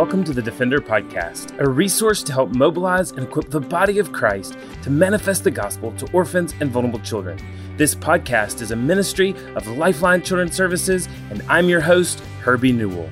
welcome to the Defender Podcast, a resource to help mobilize and equip the body of Christ to manifest the gospel to orphans and vulnerable children. This podcast is a ministry of Lifeline Children's Services, and I'm your host, Herbie Newell.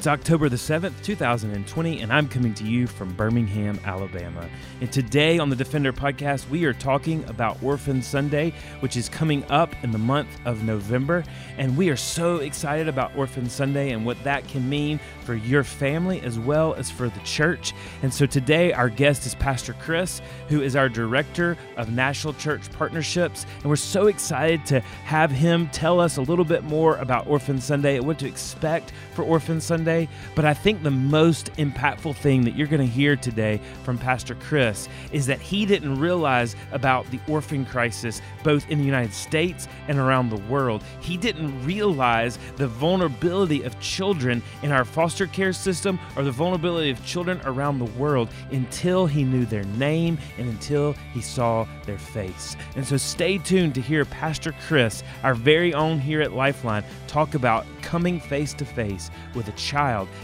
It's October the 7th, 2020, and I'm coming to you from Birmingham, Alabama. And today on the Defender podcast, we are talking about Orphan Sunday, which is coming up in the month of November. And we are so excited about Orphan Sunday and what that can mean for your family as well as for the church. And so today, our guest is Pastor Chris, who is our Director of National Church Partnerships. And we're so excited to have him tell us a little bit more about Orphan Sunday and what to expect for Orphan Sunday Sunday. But I think the most impactful thing that you're going to hear today from Pastor Chris is that he didn't realize about the orphan crisis both in the United States and around the world. He didn't realize the vulnerability of children in our foster care system or the vulnerability of children around the world until he knew their name and until he saw their face. And so stay tuned to hear Pastor Chris, our very own here at Lifeline, talk about coming face to face with a child,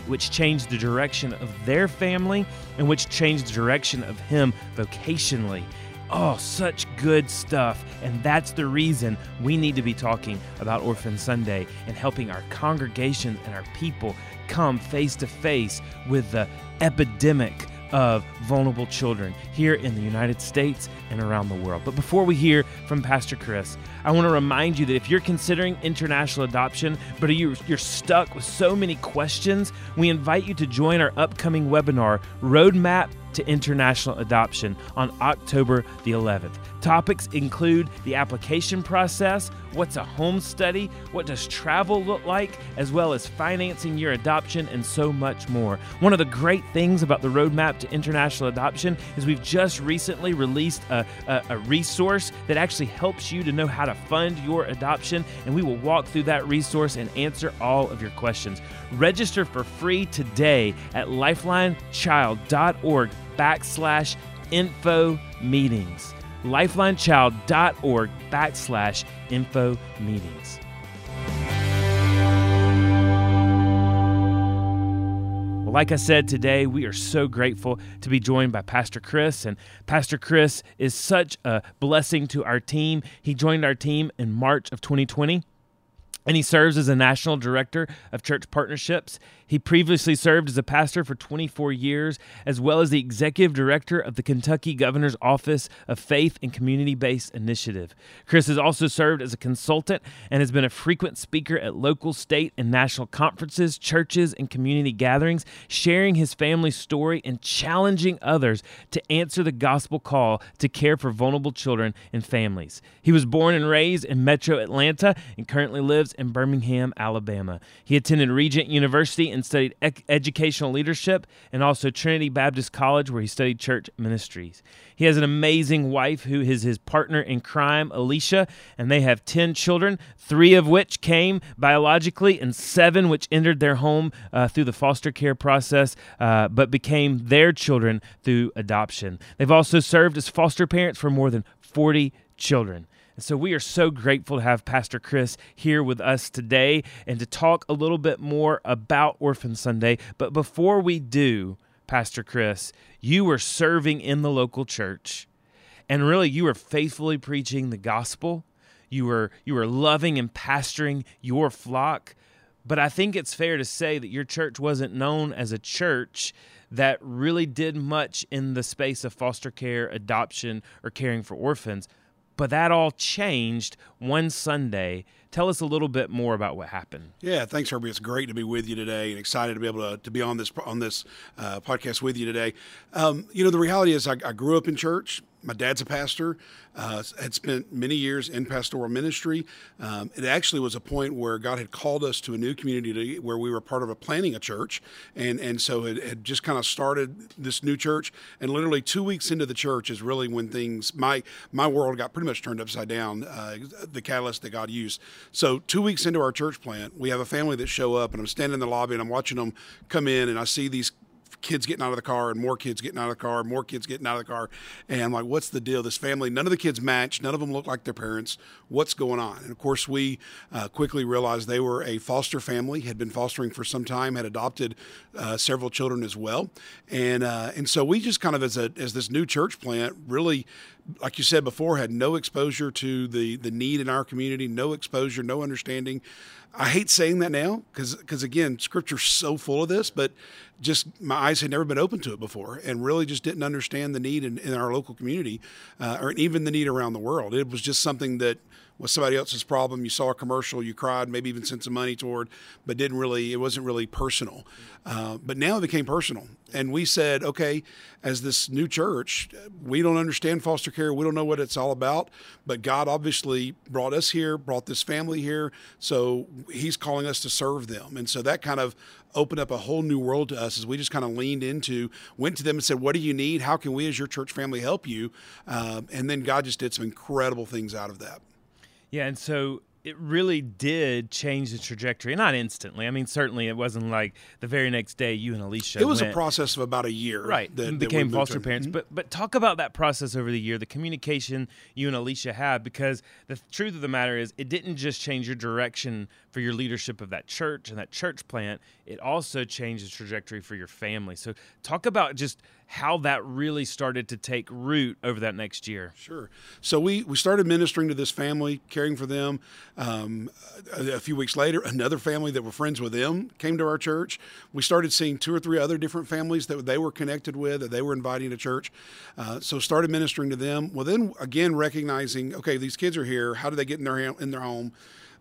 which changed the direction of their family and which changed the direction of him vocationally. Oh, such good stuff. And that's the reason we need to be talking about Orphan Sunday and helping our congregations and our people come face to face with the epidemic of vulnerable children here in the United States and around the world. But before we hear from Pastor Chris, I want to remind you that if you're considering international adoption, but you're, stuck with so many questions, we invite you to join our upcoming webinar, Roadmap to international adoption on October the 11th. Topics include the application process, what's a home study, what does travel look like, as well as financing your adoption, and so much more. One of the great things about the Roadmap to International Adoption is we've just recently released a, a, a resource that actually helps you to know how to fund your adoption, and we will walk through that resource and answer all of your questions. Register for free today at lifelinechild.org backslash info meetings. Lifelinechild.org backslash info meetings. Well, like I said today, we are so grateful to be joined by Pastor Chris. And Pastor Chris is such a blessing to our team. He joined our team in March of 2020 and he serves as a national director of church partnerships. He previously served as a pastor for 24 years, as well as the executive director of the Kentucky Governor's Office of Faith and Community Based Initiative. Chris has also served as a consultant and has been a frequent speaker at local, state, and national conferences, churches, and community gatherings, sharing his family's story and challenging others to answer the gospel call to care for vulnerable children and families. He was born and raised in metro Atlanta and currently lives in Birmingham, Alabama. He attended Regent University and studied educational leadership, and also Trinity Baptist College, where he studied church ministries. He has an amazing wife who is his partner in crime, Alicia, and they have 10 children, three of which came biologically, and seven which entered their home uh, through the foster care process, uh, but became their children through adoption. They've also served as foster parents for more than 40 children. And so we are so grateful to have Pastor Chris here with us today and to talk a little bit more about Orphan Sunday. But before we do, Pastor Chris, you were serving in the local church and really you were faithfully preaching the gospel. You were you were loving and pastoring your flock. But I think it's fair to say that your church wasn't known as a church that really did much in the space of foster care, adoption, or caring for orphans. But that all changed one Sunday. Tell us a little bit more about what happened. Yeah, thanks, Herbie. It's great to be with you today, and excited to be able to, to be on this on this uh, podcast with you today. Um, you know, the reality is, I, I grew up in church my dad's a pastor, uh, had spent many years in pastoral ministry. Um, it actually was a point where God had called us to a new community where we were part of a planning a church, and and so it had just kind of started this new church. And literally two weeks into the church is really when things my my world got pretty much turned upside down. Uh, the catalyst that God used. So two weeks into our church plant, we have a family that show up, and I'm standing in the lobby and I'm watching them come in, and I see these kids getting out of the car and more kids getting out of the car, more kids getting out of the car. And like, what's the deal? This family, none of the kids match. None of them look like their parents. What's going on? And of course, we uh, quickly realized they were a foster family, had been fostering for some time, had adopted uh, several children as well. And, uh, and so we just kind of, as, a, as this new church plant, really like you said before, had no exposure to the the need in our community, no exposure, no understanding. I hate saying that now because because again, Scripture's so full of this, but just my eyes had never been open to it before, and really just didn't understand the need in, in our local community, uh, or even the need around the world. It was just something that was somebody else's problem. You saw a commercial, you cried, maybe even sent some money toward, but didn't really, it wasn't really personal. Uh, but now it became personal. And we said, okay, as this new church, we don't understand foster care. We don't know what it's all about. But God obviously brought us here, brought this family here. So He's calling us to serve them. And so that kind of opened up a whole new world to us as we just kind of leaned into, went to them and said, What do you need? How can we as your church family help you? Um, and then God just did some incredible things out of that. Yeah, and so it really did change the trajectory. Not instantly. I mean, certainly it wasn't like the very next day you and Alicia. It was went, a process of about a year, right? That, became that foster parents. Mm-hmm. But but talk about that process over the year, the communication you and Alicia had, because the truth of the matter is, it didn't just change your direction for your leadership of that church and that church plant. It also changed the trajectory for your family. So talk about just how that really started to take root over that next year. Sure. So we, we started ministering to this family, caring for them. Um, a, a, few weeks later, another family that were friends with them came to our church. We started seeing two or three other different families that they were connected with, that they were inviting to church. Uh, so started ministering to them. Well, then again, recognizing, okay, these kids are here. How do they get in their, in their home?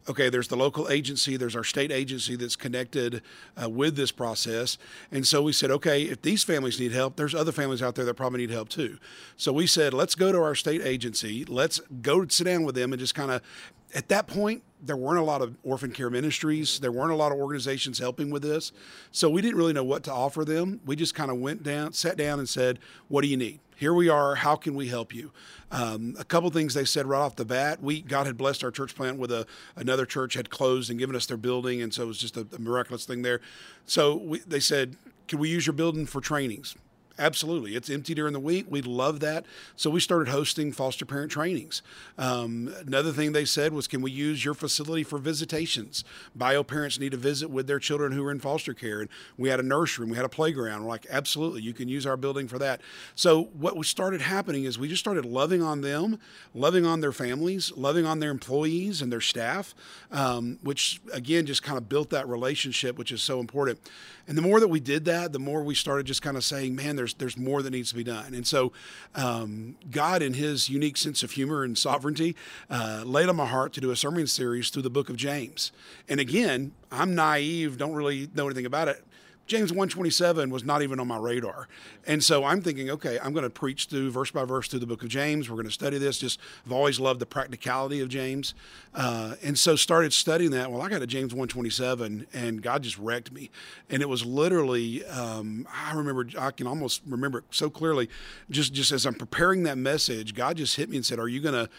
okay, there's the local agency, there's our state agency that's connected uh, with this process. And so we said, okay, if these families need help, there's other families out there that probably need help too. So we said, let's go to our state agency, let's go sit down with them and just kind of, at that point, there weren't a lot of orphan care ministries. There weren't a lot of organizations helping with this. So we didn't really know what to offer them. We just kind of went down, sat down, and said, What do you need? Here we are. How can we help you? Um, a couple things they said right off the bat. We God had blessed our church plant with a another church had closed and given us their building, and so it was just a, a miraculous thing there. So we, they said, "Can we use your building for trainings?" Absolutely. It's empty during the week. We love that. So we started hosting foster parent trainings. Um, another thing they said was, can we use your facility for visitations? Bio parents need to visit with their children who are in foster care. And we had a nursery we had a playground. We're like, absolutely, you can use our building for that. So what started happening is we just started loving on them, loving on their families, loving on their employees and their staff, um, which again just kind of built that relationship, which is so important. And the more that we did that, the more we started just kind of saying, man, there's there's more that needs to be done. And so, um, God, in His unique sense of humor and sovereignty, uh, laid on my heart to do a sermon series through the Book of James. And again, I'm naive, don't really know anything about it. James 127 was not even on my radar. And so I'm thinking, okay, I'm going to preach through verse by verse through the book of James. We're going to study this. Just I've always loved the practicality of James. Uh, and so started studying that. Well, I got to James 127 and God just wrecked me. And it was literally, um, I remember, I can almost remember it so clearly. Just, just as I'm preparing that message, God just hit me and said, are you going to,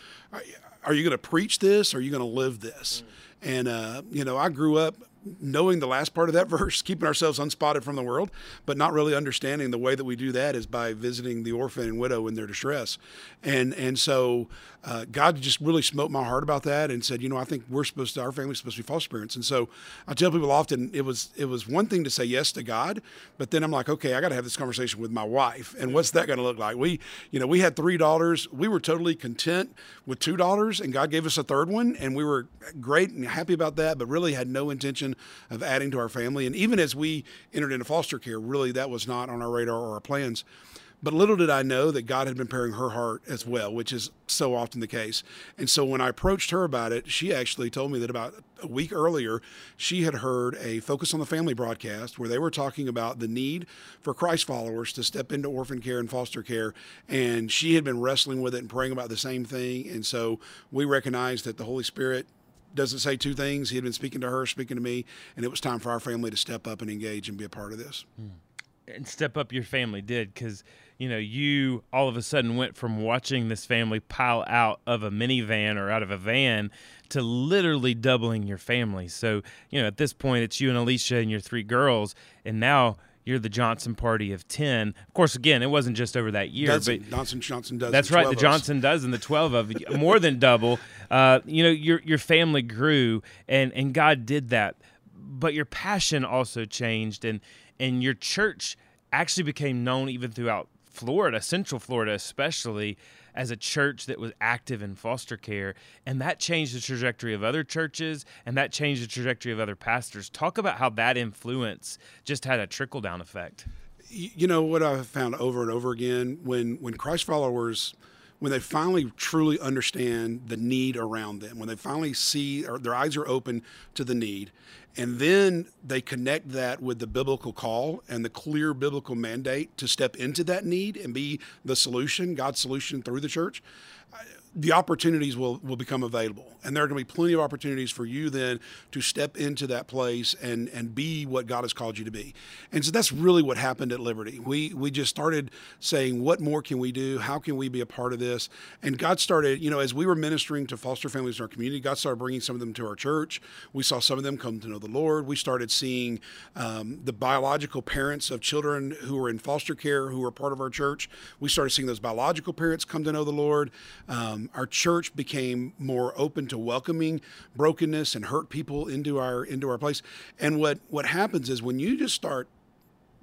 are you going to preach this? Or are you going to live this? Mm. And, uh, you know, I grew up knowing the last part of that verse, keeping ourselves unspotted from the world, but not really understanding the way that we do that is by visiting the orphan and widow in their distress. And and so uh, God just really smote my heart about that and said, you know, I think we're supposed to, our family's supposed to be foster parents. And so I tell people often it was it was one thing to say yes to God, but then I'm like, okay, I got to have this conversation with my wife, and what's that going to look like? We, you know, we had three daughters. We were totally content with two daughters, and God gave us a third one, and we were great and happy about that, but really had no intention of adding to our family. And even as we entered into foster care, really that was not on our radar or our plans. But little did I know that God had been preparing her heart as well, which is so often the case. And so when I approached her about it, she actually told me that about a week earlier, she had heard a Focus on the Family broadcast where they were talking about the need for Christ followers to step into orphan care and foster care. And she had been wrestling with it and praying about the same thing. And so we recognized that the Holy Spirit doesn't say two things. He had been speaking to her, speaking to me, and it was time for our family to step up and engage and be a part of this. Hmm. And step up your family did because you know you all of a sudden went from watching this family pile out of a minivan or out of a van to literally doubling your family. So you know at this point it's you and Alicia and your three girls, and now you're the Johnson party of 10. Of course, again, it wasn't just over that year, Dozen. but Johnson Johnson does. that's right. The Johnson does, and the 12 of more than double. Uh, you know, your your family grew, and and God did that, but your passion also changed, and and your church actually became known even throughout Florida, Central Florida especially, as a church that was active in foster care. And that changed the trajectory of other churches and that changed the trajectory of other pastors. Talk about how that influence just had a trickle down effect. You know what I've found over and over again when when Christ followers when they finally truly understand the need around them, when they finally see or their eyes are open to the need, and then they connect that with the biblical call and the clear biblical mandate to step into that need and be the solution, God's solution through the church the opportunities will, will become available. And there are going to be plenty of opportunities for you then to step into that place and, and be what God has called you to be. And so that's really what happened at Liberty. We, we just started saying, what more can we do? How can we be a part of this? And God started, you know, as we were ministering to foster families in our community, God started bringing some of them to our church. We saw some of them come to know the Lord. We started seeing um, the biological parents of children who were in foster care who were part of our church. We started seeing those biological parents come to know the Lord. Um, our church became more open to welcoming brokenness and hurt people into our into our place. And what what happens is when you just start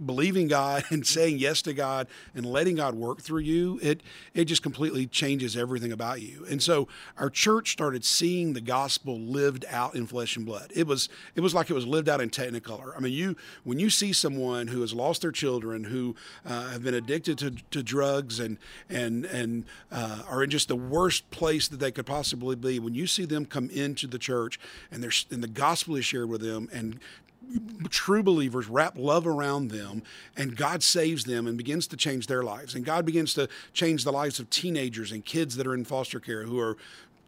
believing God and saying yes to God and letting God work through you, it it just completely changes everything about you. And so our church started seeing the gospel lived out in flesh and blood. It was it was like it was lived out in technicolor. I mean, you when you see someone who has lost their children, who uh, have been addicted to, to drugs and and and uh, are in just the worst place that they could possibly be, when you see them come into the church and there's and the gospel is shared with them and true believers wrap love around them and God saves them and begins to change their lives. And God begins to change the lives of teenagers and kids that are in foster care who are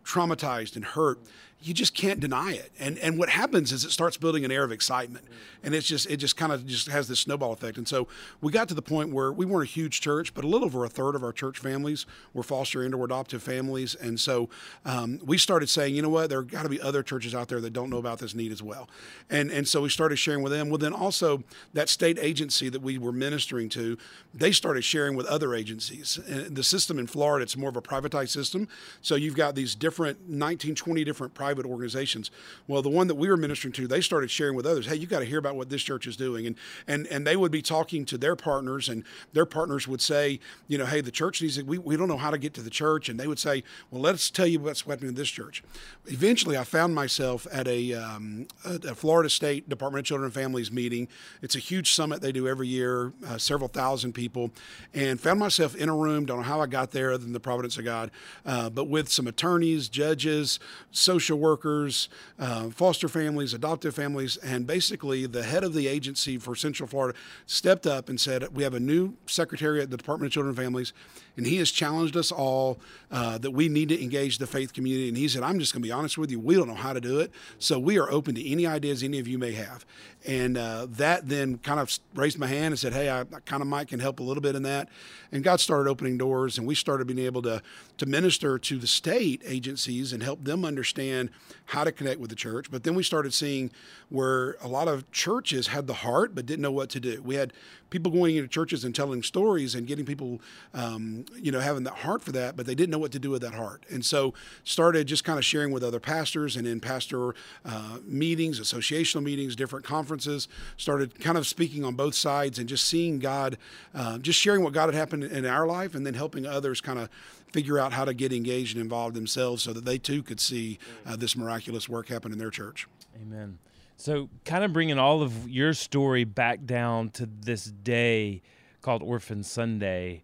traumatized and hurt you just can't deny it. And and what happens is it starts building an air of excitement, and it's just it just kind of just has this snowball effect. And so we got to the point where we weren't a huge church, but a little over a third of our church families were foster and or adoptive families. And so um, we started saying, you know what, there got to be other churches out there that don't know about this need as well. And and so we started sharing with them. Well, then also that state agency that we were ministering to, they started sharing with other agencies. And the system in Florida, it's more of a privatized system. So you've got these different 19, 20 different private private organizations. Well, the one that we were ministering to, they started sharing with others, hey, you got to hear about what this church is doing. And, and, and they would be talking to their partners, and their partners would say, you know, hey, the church needs it. We, we don't know how to get to the church. And they would say, well, let's tell you what's happening in this church. Eventually, I found myself at a, um, a Florida State Department of Children and Families meeting. It's a huge summit they do every year, uh, several thousand people, and found myself in a room. Don't know how I got there, other than the providence of God, uh, but with some attorneys, judges, social workers, uh, foster families, adoptive families, and basically the head of the agency for Central Florida stepped up and said, We have a new secretary at the Department of Children and Families, and he has challenged us all uh, that we need to engage the faith community. And he said, I'm just going to be honest with you, we don't know how to do it. So we are open to any ideas any of you may have. And uh, that then kind of raised my hand and said, Hey, I, I kind of might can help a little bit in that. And God started opening doors, and we started being able to, to minister to the state agencies and help them understand how to connect with the church. But then we started seeing where a lot of churches had the heart but didn't know what to do. We had people going into churches and telling stories and getting people, um, you know, having that heart for that, but they didn't know what to do with that heart. And so started just kind of sharing with other pastors and in pastor uh, meetings, associational meetings, different conferences, started kind of speaking on both sides and just seeing God, uh, just sharing what God had happened in our life and then helping others kind of figure out how to get engaged and involved themselves so that they too could see uh, this miraculous work happen in their church. Amen. So, kind of bringing all of your story back down to this day called Orphan Sunday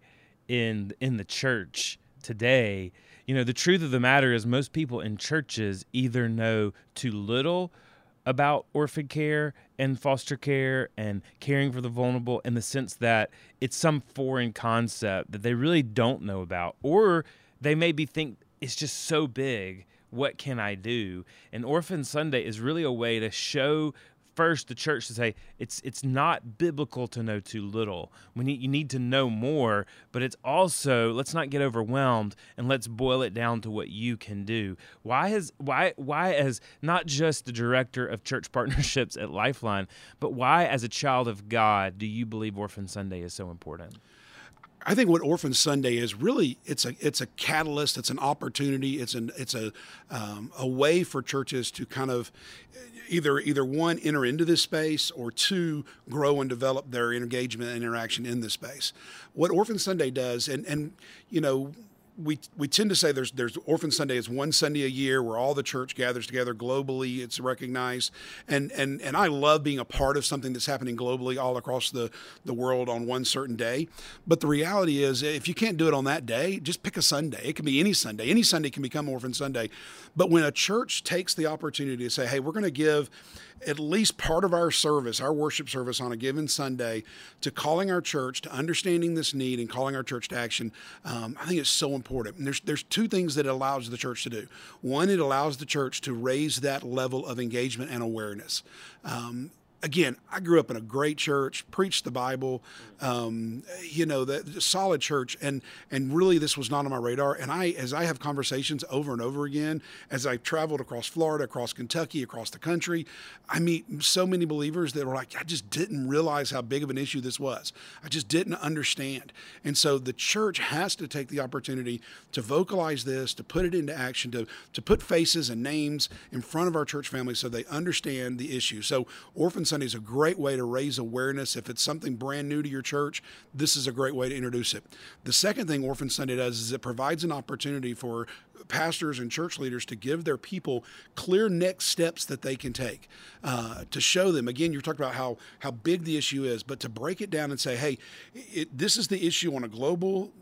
in in the church today. You know, the truth of the matter is most people in churches either know too little about orphan care and foster care and caring for the vulnerable in the sense that it's some foreign concept that they really don't know about or they maybe think it's just so big what can I do? And Orphan Sunday is really a way to show first the church to say it's it's not biblical to know too little. We need you need to know more, but it's also let's not get overwhelmed and let's boil it down to what you can do. Why has why why as not just the director of church partnerships at Lifeline, but why as a child of God do you believe Orphan Sunday is so important? I think what Orphan Sunday is really it's a it's a catalyst, it's an opportunity, it's an it's a um, a way for churches to kind of either either one enter into this space or two grow and develop their engagement and interaction in this space. What Orphan Sunday does, and and you know we we tend to say there's there's Orphan Sunday is one Sunday a year where all the church gathers together globally. It's recognized, and and and I love being a part of something that's happening globally all across the the world on one certain day. But the reality is, if you can't do it on that day, just pick a Sunday. It can be any Sunday. Any Sunday can become Orphan Sunday. But when a church takes the opportunity to say, "Hey, we're going to give," at least part of our service, our worship service on a given Sunday, to calling our church, to understanding this need and calling our church to action. Um, I think it's so important. And there's there's two things that it allows the church to do. One, it allows the church to raise that level of engagement and awareness. Um, again, I grew up in a great church, preached the Bible, um, you know, the, solid church, and and really this was not on my radar. And I, as I have conversations over and over again, as I traveled across Florida, across Kentucky, across the country, I meet so many believers that were like, I just didn't realize how big of an issue this was. I just didn't understand. And so the church has to take the opportunity to vocalize this, to put it into action, to to put faces and names in front of our church family so they understand the issue. So orphans Sunday is a great way to raise awareness. If it's something brand new to your church, this is a great way to introduce it. The second thing Orphan Sunday does is it provides an opportunity for pastors and church leaders to give their people clear next steps that they can take uh, to show them. Again, you're talking about how how big the issue is, but to break it down and say, hey, it, this is the issue on a global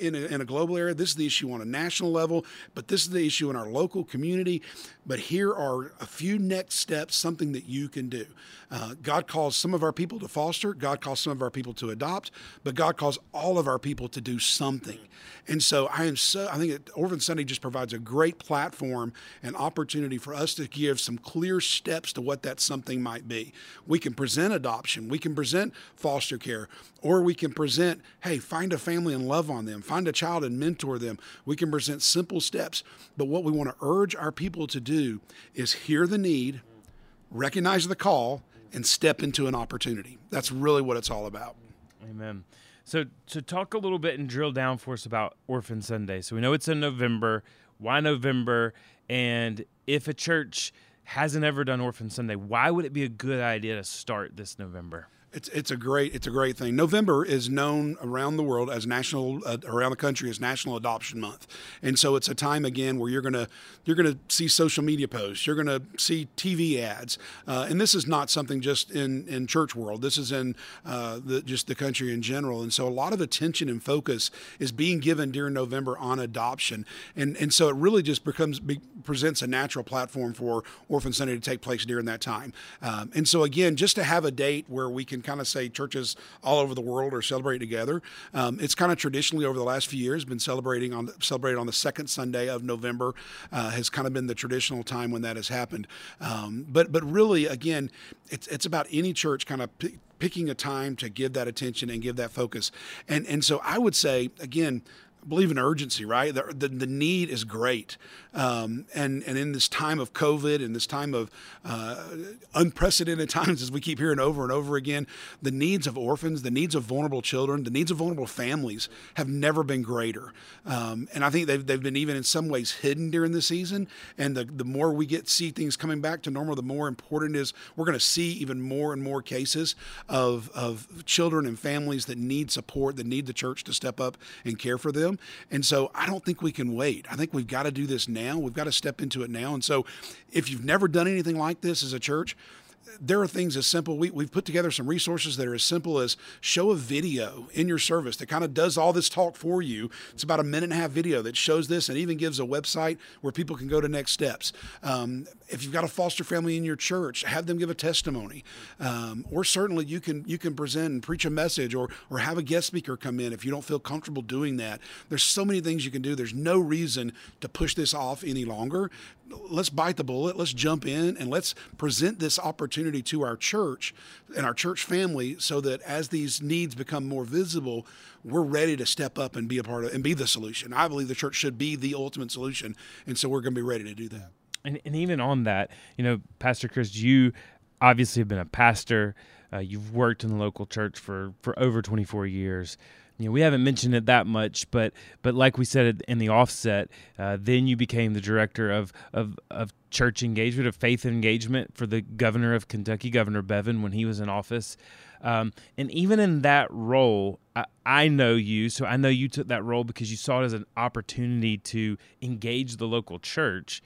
in a, in a global area. This is the issue on a national level, but this is the issue in our local community. But here are a few next steps, something that you can do. Uh, God calls some of our people to foster, God calls some of our people to adopt, but God calls all of our people to do something. And so I am so, I think that Orphan Sunday just provides a great platform and opportunity for us to give some clear steps to what that something might be. We can present adoption, we can present foster care, or we can present, hey, find a family and love on them, find a child and mentor them. We can present simple steps. But what we want to urge our people to do is hear the need, recognize the call, and step into an opportunity. That's really what it's all about. Amen. So, to talk a little bit and drill down for us about Orphan Sunday. So, we know it's in November. Why November? And if a church hasn't ever done Orphan Sunday, why would it be a good idea to start this November? It's it's a great it's a great thing. November is known around the world as national uh, around the country as National Adoption Month, and so it's a time again where you're gonna you're gonna see social media posts, you're gonna see TV ads, uh, and this is not something just in in church world. This is in uh, the, just the country in general, and so a lot of attention and focus is being given during November on adoption, and and so it really just becomes be, presents a natural platform for Orphan Sunday to take place during that time, um, and so again, just to have a date where we can kind of say churches all over the world are celebrating together. Um, it's kind of traditionally over the last few years been celebrating on celebrated on the second Sunday of November. Uh, has kind of been the traditional time when that has happened. Um, but but really, again, it's it's about any church kind of p- picking a time to give that attention and give that focus. And and so I would say again believe in urgency, right? The, the, the need is great. Um, and, and in this time of COVID and this time of uh, unprecedented times, as we keep hearing over and over again, the needs of orphans, the needs of vulnerable children, the needs of vulnerable families have never been greater. Um, and I think they've, they've been even in some ways hidden during the season. And the, the more we get see things coming back to normal, the more important is we're going to see even more and more cases of, of children and families that need support, that need the church to step up and care for them. And so I don't think we can wait. I think we've got to do this now. We've got to step into it now. And so if you've never done anything like this as a church, there are things as simple. We, we've put together some resources that are as simple as show a video in your service that kind of does all this talk for you. It's about a minute and a half video that shows this and even gives a website where people can go to next steps. Um, if you've got a foster family in your church, have them give a testimony, um, or certainly you can you can present and preach a message, or or have a guest speaker come in if you don't feel comfortable doing that. There's so many things you can do. There's no reason to push this off any longer. Let's bite the bullet, let's jump in, and let's present this opportunity to our church and our church family, so that as these needs become more visible, we're ready to step up and be a part of and be the solution. I believe the church should be the ultimate solution, and so we're going to be ready to do that. And, and even on that, you know, Pastor Chris, you obviously have been a pastor. Uh, you've worked in the local church for for over 24 years you know, we haven't mentioned it that much, but but like we said in the offset, uh, then you became the director of, of of church engagement, of faith engagement for the governor of Kentucky, Governor Bevin, when he was in office. Um, and even in that role, I, I, know you, so I know you took that role because you saw it as an opportunity to engage the local church.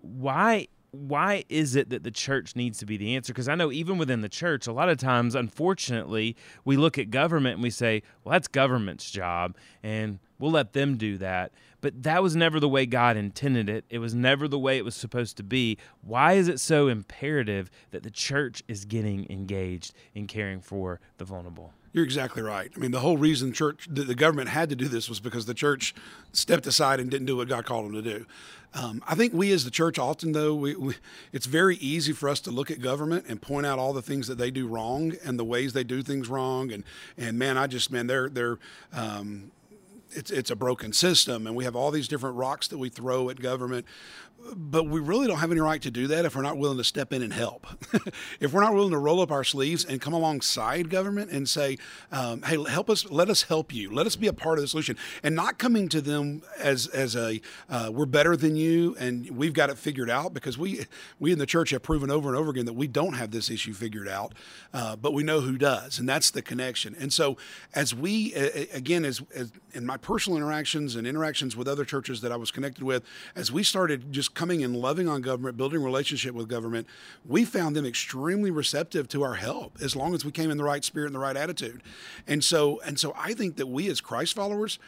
Why why is it that the church needs to be the answer? Because I know even within the church, a lot of times, unfortunately, we look at government and we say, well, that's government's job, and we'll let them do that. But that was never the way God intended it. It was never the way it was supposed to be. Why is it so imperative that the church is getting engaged in caring for the vulnerable? You're exactly right. I mean, the whole reason church, the, government had to do this was because the church stepped aside and didn't do what God called them to do. Um, I think we as the church often, though, we, we, it's very easy for us to look at government and point out all the things that they do wrong and the ways they do things wrong. And, and man, I just, man, they're, they're, um, it's, it's a broken system and we have all these different rocks that we throw at government but we really don't have any right to do that if we're not willing to step in and help. if we're not willing to roll up our sleeves and come alongside government and say, um, "Hey, help us! Let us help you. Let us be a part of the solution," and not coming to them as as a uh, "We're better than you and we've got it figured out," because we we in the church have proven over and over again that we don't have this issue figured out, uh, but we know who does, and that's the connection. And so, as we again, as, as in my personal interactions and interactions with other churches that I was connected with, as we started just coming and loving on government, building relationship with government, we found them extremely receptive to our help as long as we came in the right spirit and the right attitude. And so and so I think that we as Christ followers,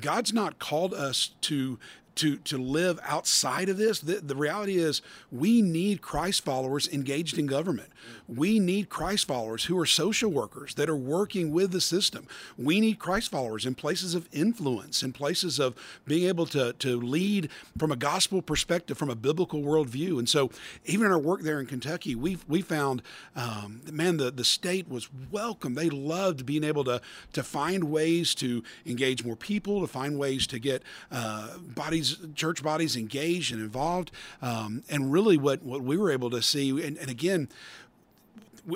God's not called us to to to live outside of this. The, the reality is we need Christ followers engaged in government. We need Christ followers who are social workers that are working with the system. We need Christ followers in places of influence, in places of being able to, to lead from a gospel perspective, from a biblical worldview. And so, even in our work there in Kentucky, we we found, um, man, the, the state was welcome. They loved being able to, to find ways to engage more people, to find ways to get uh, bodies, church bodies engaged and involved. Um, and really, what, what we were able to see, and, and again,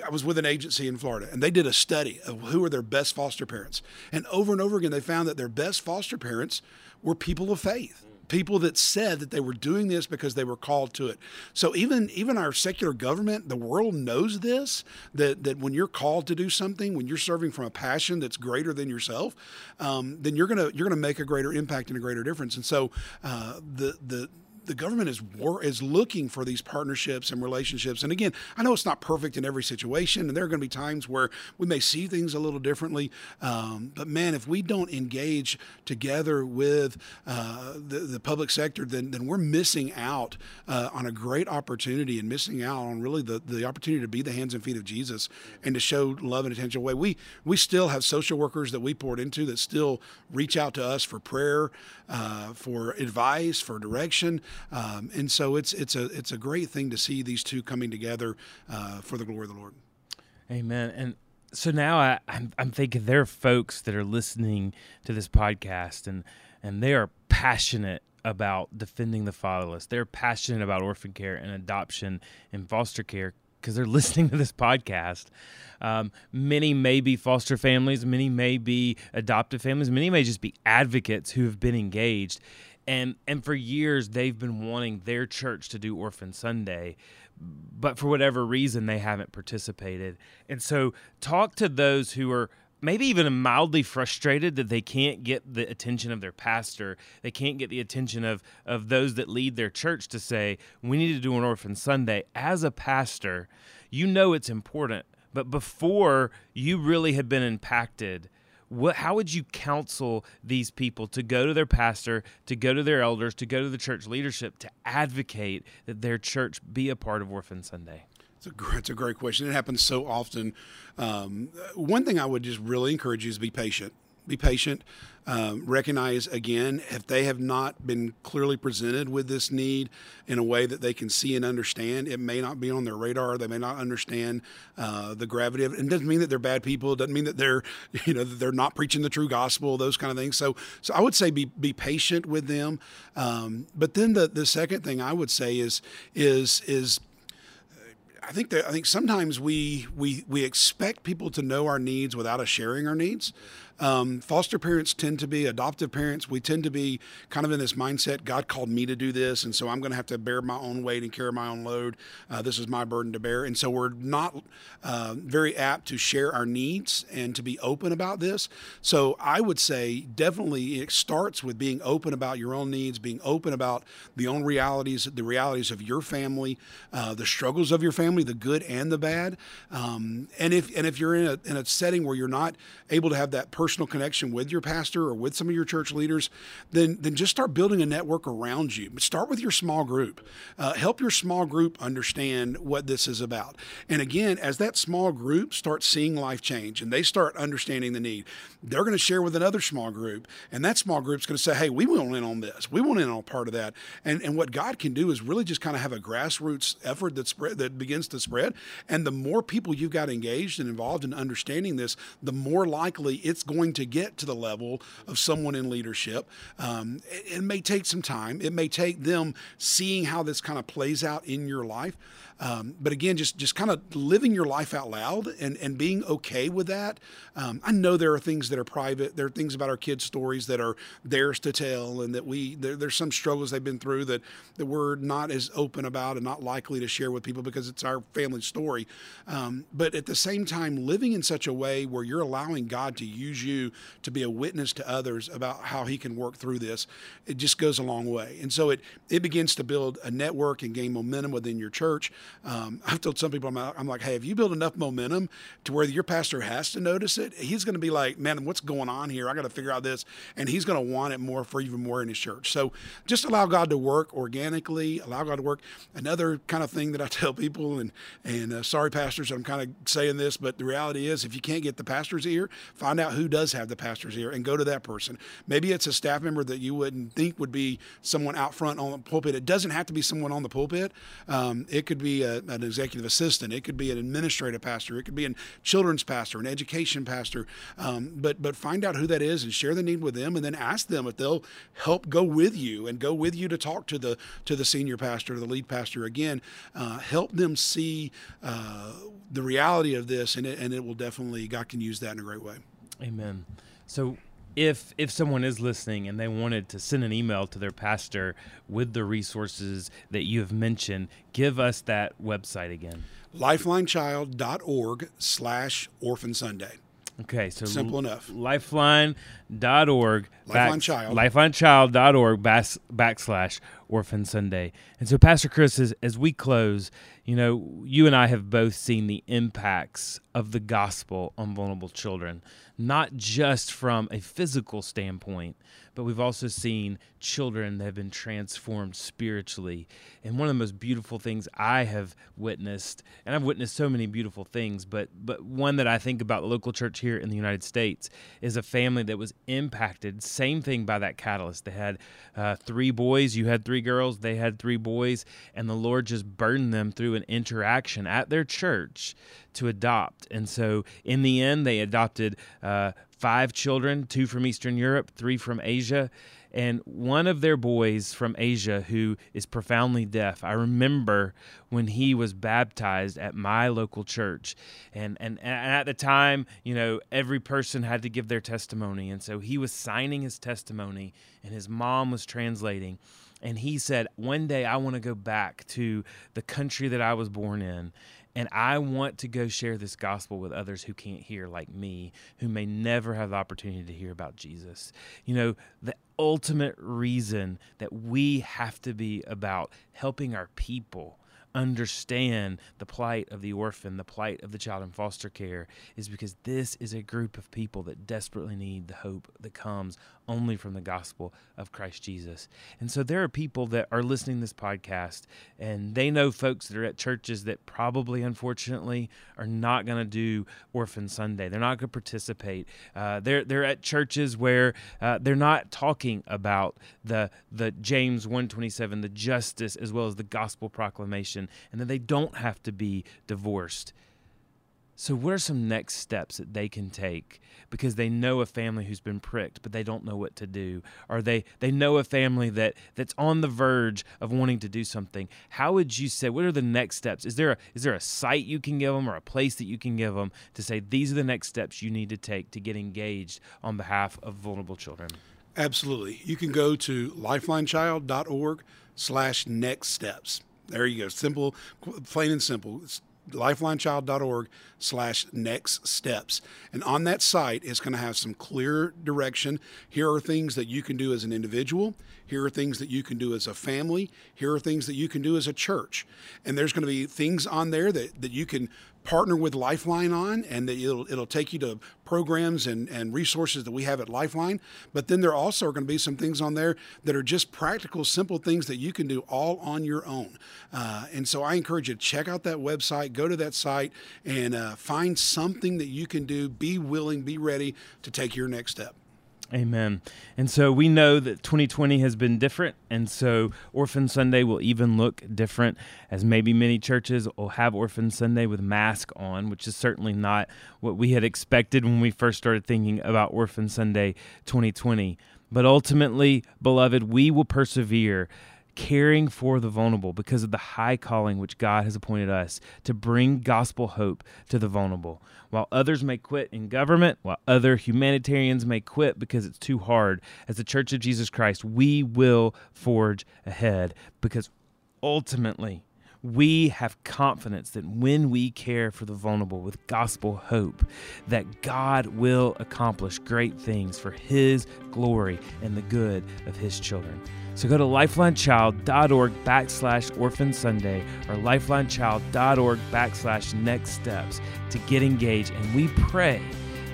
I was with an agency in Florida, and they did a study of who are their best foster parents. And over and over again, they found that their best foster parents were people of faith people that said that they were doing this because they were called to it. So even even our secular government, the world knows this that that when you're called to do something, when you're serving from a passion that's greater than yourself, um, then you're gonna you're gonna make a greater impact and a greater difference. And so uh, the the the government is war, is looking for these partnerships and relationships. And again, I know it's not perfect in every situation, and there are going to be times where we may see things a little differently. Um, but man, if we don't engage together with uh, the, the public sector, then then we're missing out uh, on a great opportunity and missing out on really the, the opportunity to be the hands and feet of Jesus and to show love and attention away. We we still have social workers that we poured into that still reach out to us for prayer, uh, for advice, for direction. Um, and so it's it's a it's a great thing to see these two coming together uh, for the glory of the Lord. Amen. And so now I, I'm, I'm thinking there are folks that are listening to this podcast and and they are passionate about defending the fatherless. They're passionate about orphan care and adoption and foster care because they're listening to this podcast. Um, many may be foster families, many may be adoptive families, many may just be advocates who have been engaged and and for years they've been wanting their church to do Orphan Sunday, but for whatever reason they haven't participated. And so, talk to those who are maybe even mildly frustrated that they can't get the attention of their pastor. They can't get the attention of of those that lead their church to say, "We need to do an Orphan Sunday." As a pastor, you know it's important, but before you really have been impacted what how would you counsel these people to go to their pastor to go to their elders to go to the church leadership to advocate that their church be a part of orphan sunday? It's a, great, it's a great question. It happens so often. Um, one thing i would just really encourage you is be patient be patient. Um, recognize again if they have not been clearly presented with this need in a way that they can see and understand, it may not be on their radar. They may not understand uh, the gravity of it. And it doesn't mean that they're bad people. It doesn't mean that they're, you know, they're not preaching the true gospel. Those kind of things. So, so I would say be be patient with them. Um, but then the the second thing I would say is is is I think that I think sometimes we we we expect people to know our needs without us sharing our needs. Um, foster parents tend to be adoptive parents. We tend to be kind of in this mindset God called me to do this, and so I'm going to have to bear my own weight and carry my own load. Uh, this is my burden to bear. And so we're not uh, very apt to share our needs and to be open about this. So I would say definitely it starts with being open about your own needs, being open about the own realities, the realities of your family, uh, the struggles of your family, the good and the bad. Um, and if and if you're in a, in a setting where you're not able to have that person personal connection with your pastor or with some of your church leaders, then then just start building a network around you. Start with your small group. Uh, help your small group understand what this is about. And again, as that small group starts seeing life change and they start understanding the need, they're going to share with another small group, and that small group's going to say, "Hey, we want in on this. We want in on part of that." And and what God can do is really just kind of have a grassroots effort that spread that begins to spread. And the more people you've got engaged and involved in understanding this, the more likely it's going going to get to the level of someone in leadership. Um, it, it, may take some time. It may take them seeing how this kind of plays out in your life. Um, but again, just just kind of living your life out loud and, and being okay with that. Um, I know there are things that are private. There are things about our kids' stories that are theirs to tell, and that we there, there's some struggles they've been through that that we're not as open about and not likely to share with people because it's our family story. Um, but at the same time, living in such a way where you're allowing God to use you to be a witness to others about how He can work through this, it just goes a long way. And so it it begins to build a network and gain momentum within your church. Um, I've told some people, I'm, I'm, like, hey, if you build enough momentum to where your pastor has to notice it, he's going to be like, man, what's going on here? I got to figure out this. And he's going to want it more for even more in his church. So just allow God to work organically, allow God to work. Another kind of thing that I tell people, and, and uh, sorry, pastors, I'm kind of saying this, but the reality is if you can't get the pastor's ear, find out who does have the pastor's ear and go to that person. Maybe it's a staff member that you wouldn't think would be someone out front on the pulpit. It doesn't have to be someone on the pulpit. Um, it could be a, an executive assistant. It could be an administrative pastor. It could be a children's pastor, an education pastor. Um, but but find out who that is and share the need with them, and then ask them if they'll help go with you and go with you to talk to the to the senior pastor, the lead pastor. Again, uh, help them see uh, the reality of this, and it, and it will definitely God can use that in a great way. Amen. So if if someone is listening and they wanted to send an email to their pastor with the resources that you have mentioned, give us that website again. Lifelinechild.org slash orphan Sunday. Okay, so simple l- enough. Lifeline.org. Lifeline Child. Lifelinechild.org back, backslash Orphan Sunday. And so, Pastor Chris, as, as we close, you know, you and I have both seen the impacts of the gospel on vulnerable children, not just from a physical standpoint, but we've also seen children that have been transformed spiritually. And one of the most beautiful things I have witnessed, and I've witnessed so many beautiful things, but but one that I think about the local church here in the United States is a family that was impacted. Same thing by that catalyst. They had uh, three boys. You had three girls. They had three boys, and the Lord just burdened them through an interaction at their church to adopt. And so in the end, they adopted uh, five children, two from Eastern Europe, three from Asia. And one of their boys from Asia who is profoundly deaf, I remember when he was baptized at my local church. And, and, and at the time, you know, every person had to give their testimony. And so he was signing his testimony, and his mom was translating and he said, One day I want to go back to the country that I was born in, and I want to go share this gospel with others who can't hear, like me, who may never have the opportunity to hear about Jesus. You know, the ultimate reason that we have to be about helping our people understand the plight of the orphan, the plight of the child in foster care, is because this is a group of people that desperately need the hope that comes only from the gospel of Christ Jesus. And so there are people that are listening to this podcast and they know folks that are at churches that probably, unfortunately, are not going to do Orphan Sunday. They're not going to participate. Uh, they're, they're at churches where uh, they're not talking about the, the James 127, the justice, as well as the gospel proclamation, and that they don't have to be divorced. So, what are some next steps that they can take because they know a family who's been pricked, but they don't know what to do, or they they know a family that that's on the verge of wanting to do something? How would you say? What are the next steps? Is there a, is there a site you can give them or a place that you can give them to say these are the next steps you need to take to get engaged on behalf of vulnerable children? Absolutely, you can go to lifelinechild.org/slash next steps. There you go. Simple, plain and simple. lifelinechild.org slash next steps. And on that site, it's going to have some clear direction. Here are things that you can do as an individual. Here are things that you can do as a family. Here are things that you can do as a church. And there's going to be things on there that, that you can partner with Lifeline on, and it'll it'll take you to programs and, and resources that we have at Lifeline. But then there also are going to be some things on there that are just practical, simple things that you can do all on your own. Uh, and so I encourage you to check out that website, go to that site, and uh, find something that you can do. Be willing, be ready to take your next step. Amen. And so we know that 2020 has been different. And so Orphan Sunday will even look different, as maybe many churches will have Orphan Sunday with mask on, which is certainly not what we had expected when we first started thinking about Orphan Sunday 2020. But ultimately, beloved, we will persevere caring for the vulnerable because of the high calling which God has appointed us to bring gospel hope to the vulnerable. While others may quit in government, while other humanitarians may quit because it's too hard, as the Church of Jesus Christ, we will forge ahead because ultimately we have confidence that when we care for the vulnerable with gospel hope, that God will accomplish great things for His glory and the good of His children. So go to lifelinechild.org backslash orphan Sunday or lifelinechild.org backslash next steps to get engaged. And we pray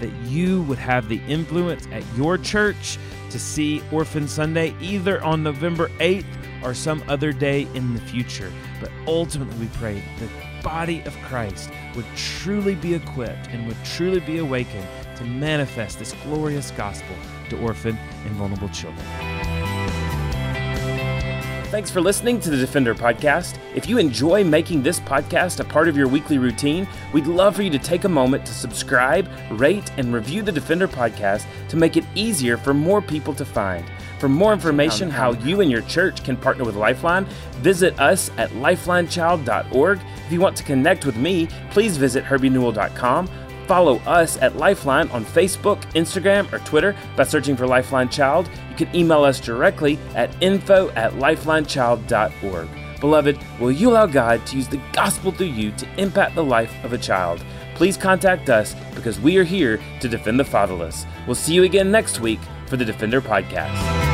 that you would have the influence at your church to see Orphan Sunday either on November 8th or some other day in the future. But ultimately, we pray the body of Christ would truly be equipped and would truly be awakened to manifest this glorious gospel to orphan and vulnerable children. Thanks for listening to the Defender Podcast. If you enjoy making this podcast a part of your weekly routine, we'd love for you to take a moment to subscribe, rate, and review the Defender Podcast to make it easier for more people to find. For more information how you and your church can partner with Lifeline, visit us at lifelinechild.org. If you want to connect with me, please visit herbienewell.com Follow us at Lifeline on Facebook, Instagram, or Twitter by searching for Lifeline Child. You can email us directly at info at lifelinechild.org. Beloved, will you allow God to use the gospel through you to impact the life of a child? Please contact us because we are here to defend the fatherless. We'll see you again next week for the Defender Podcast.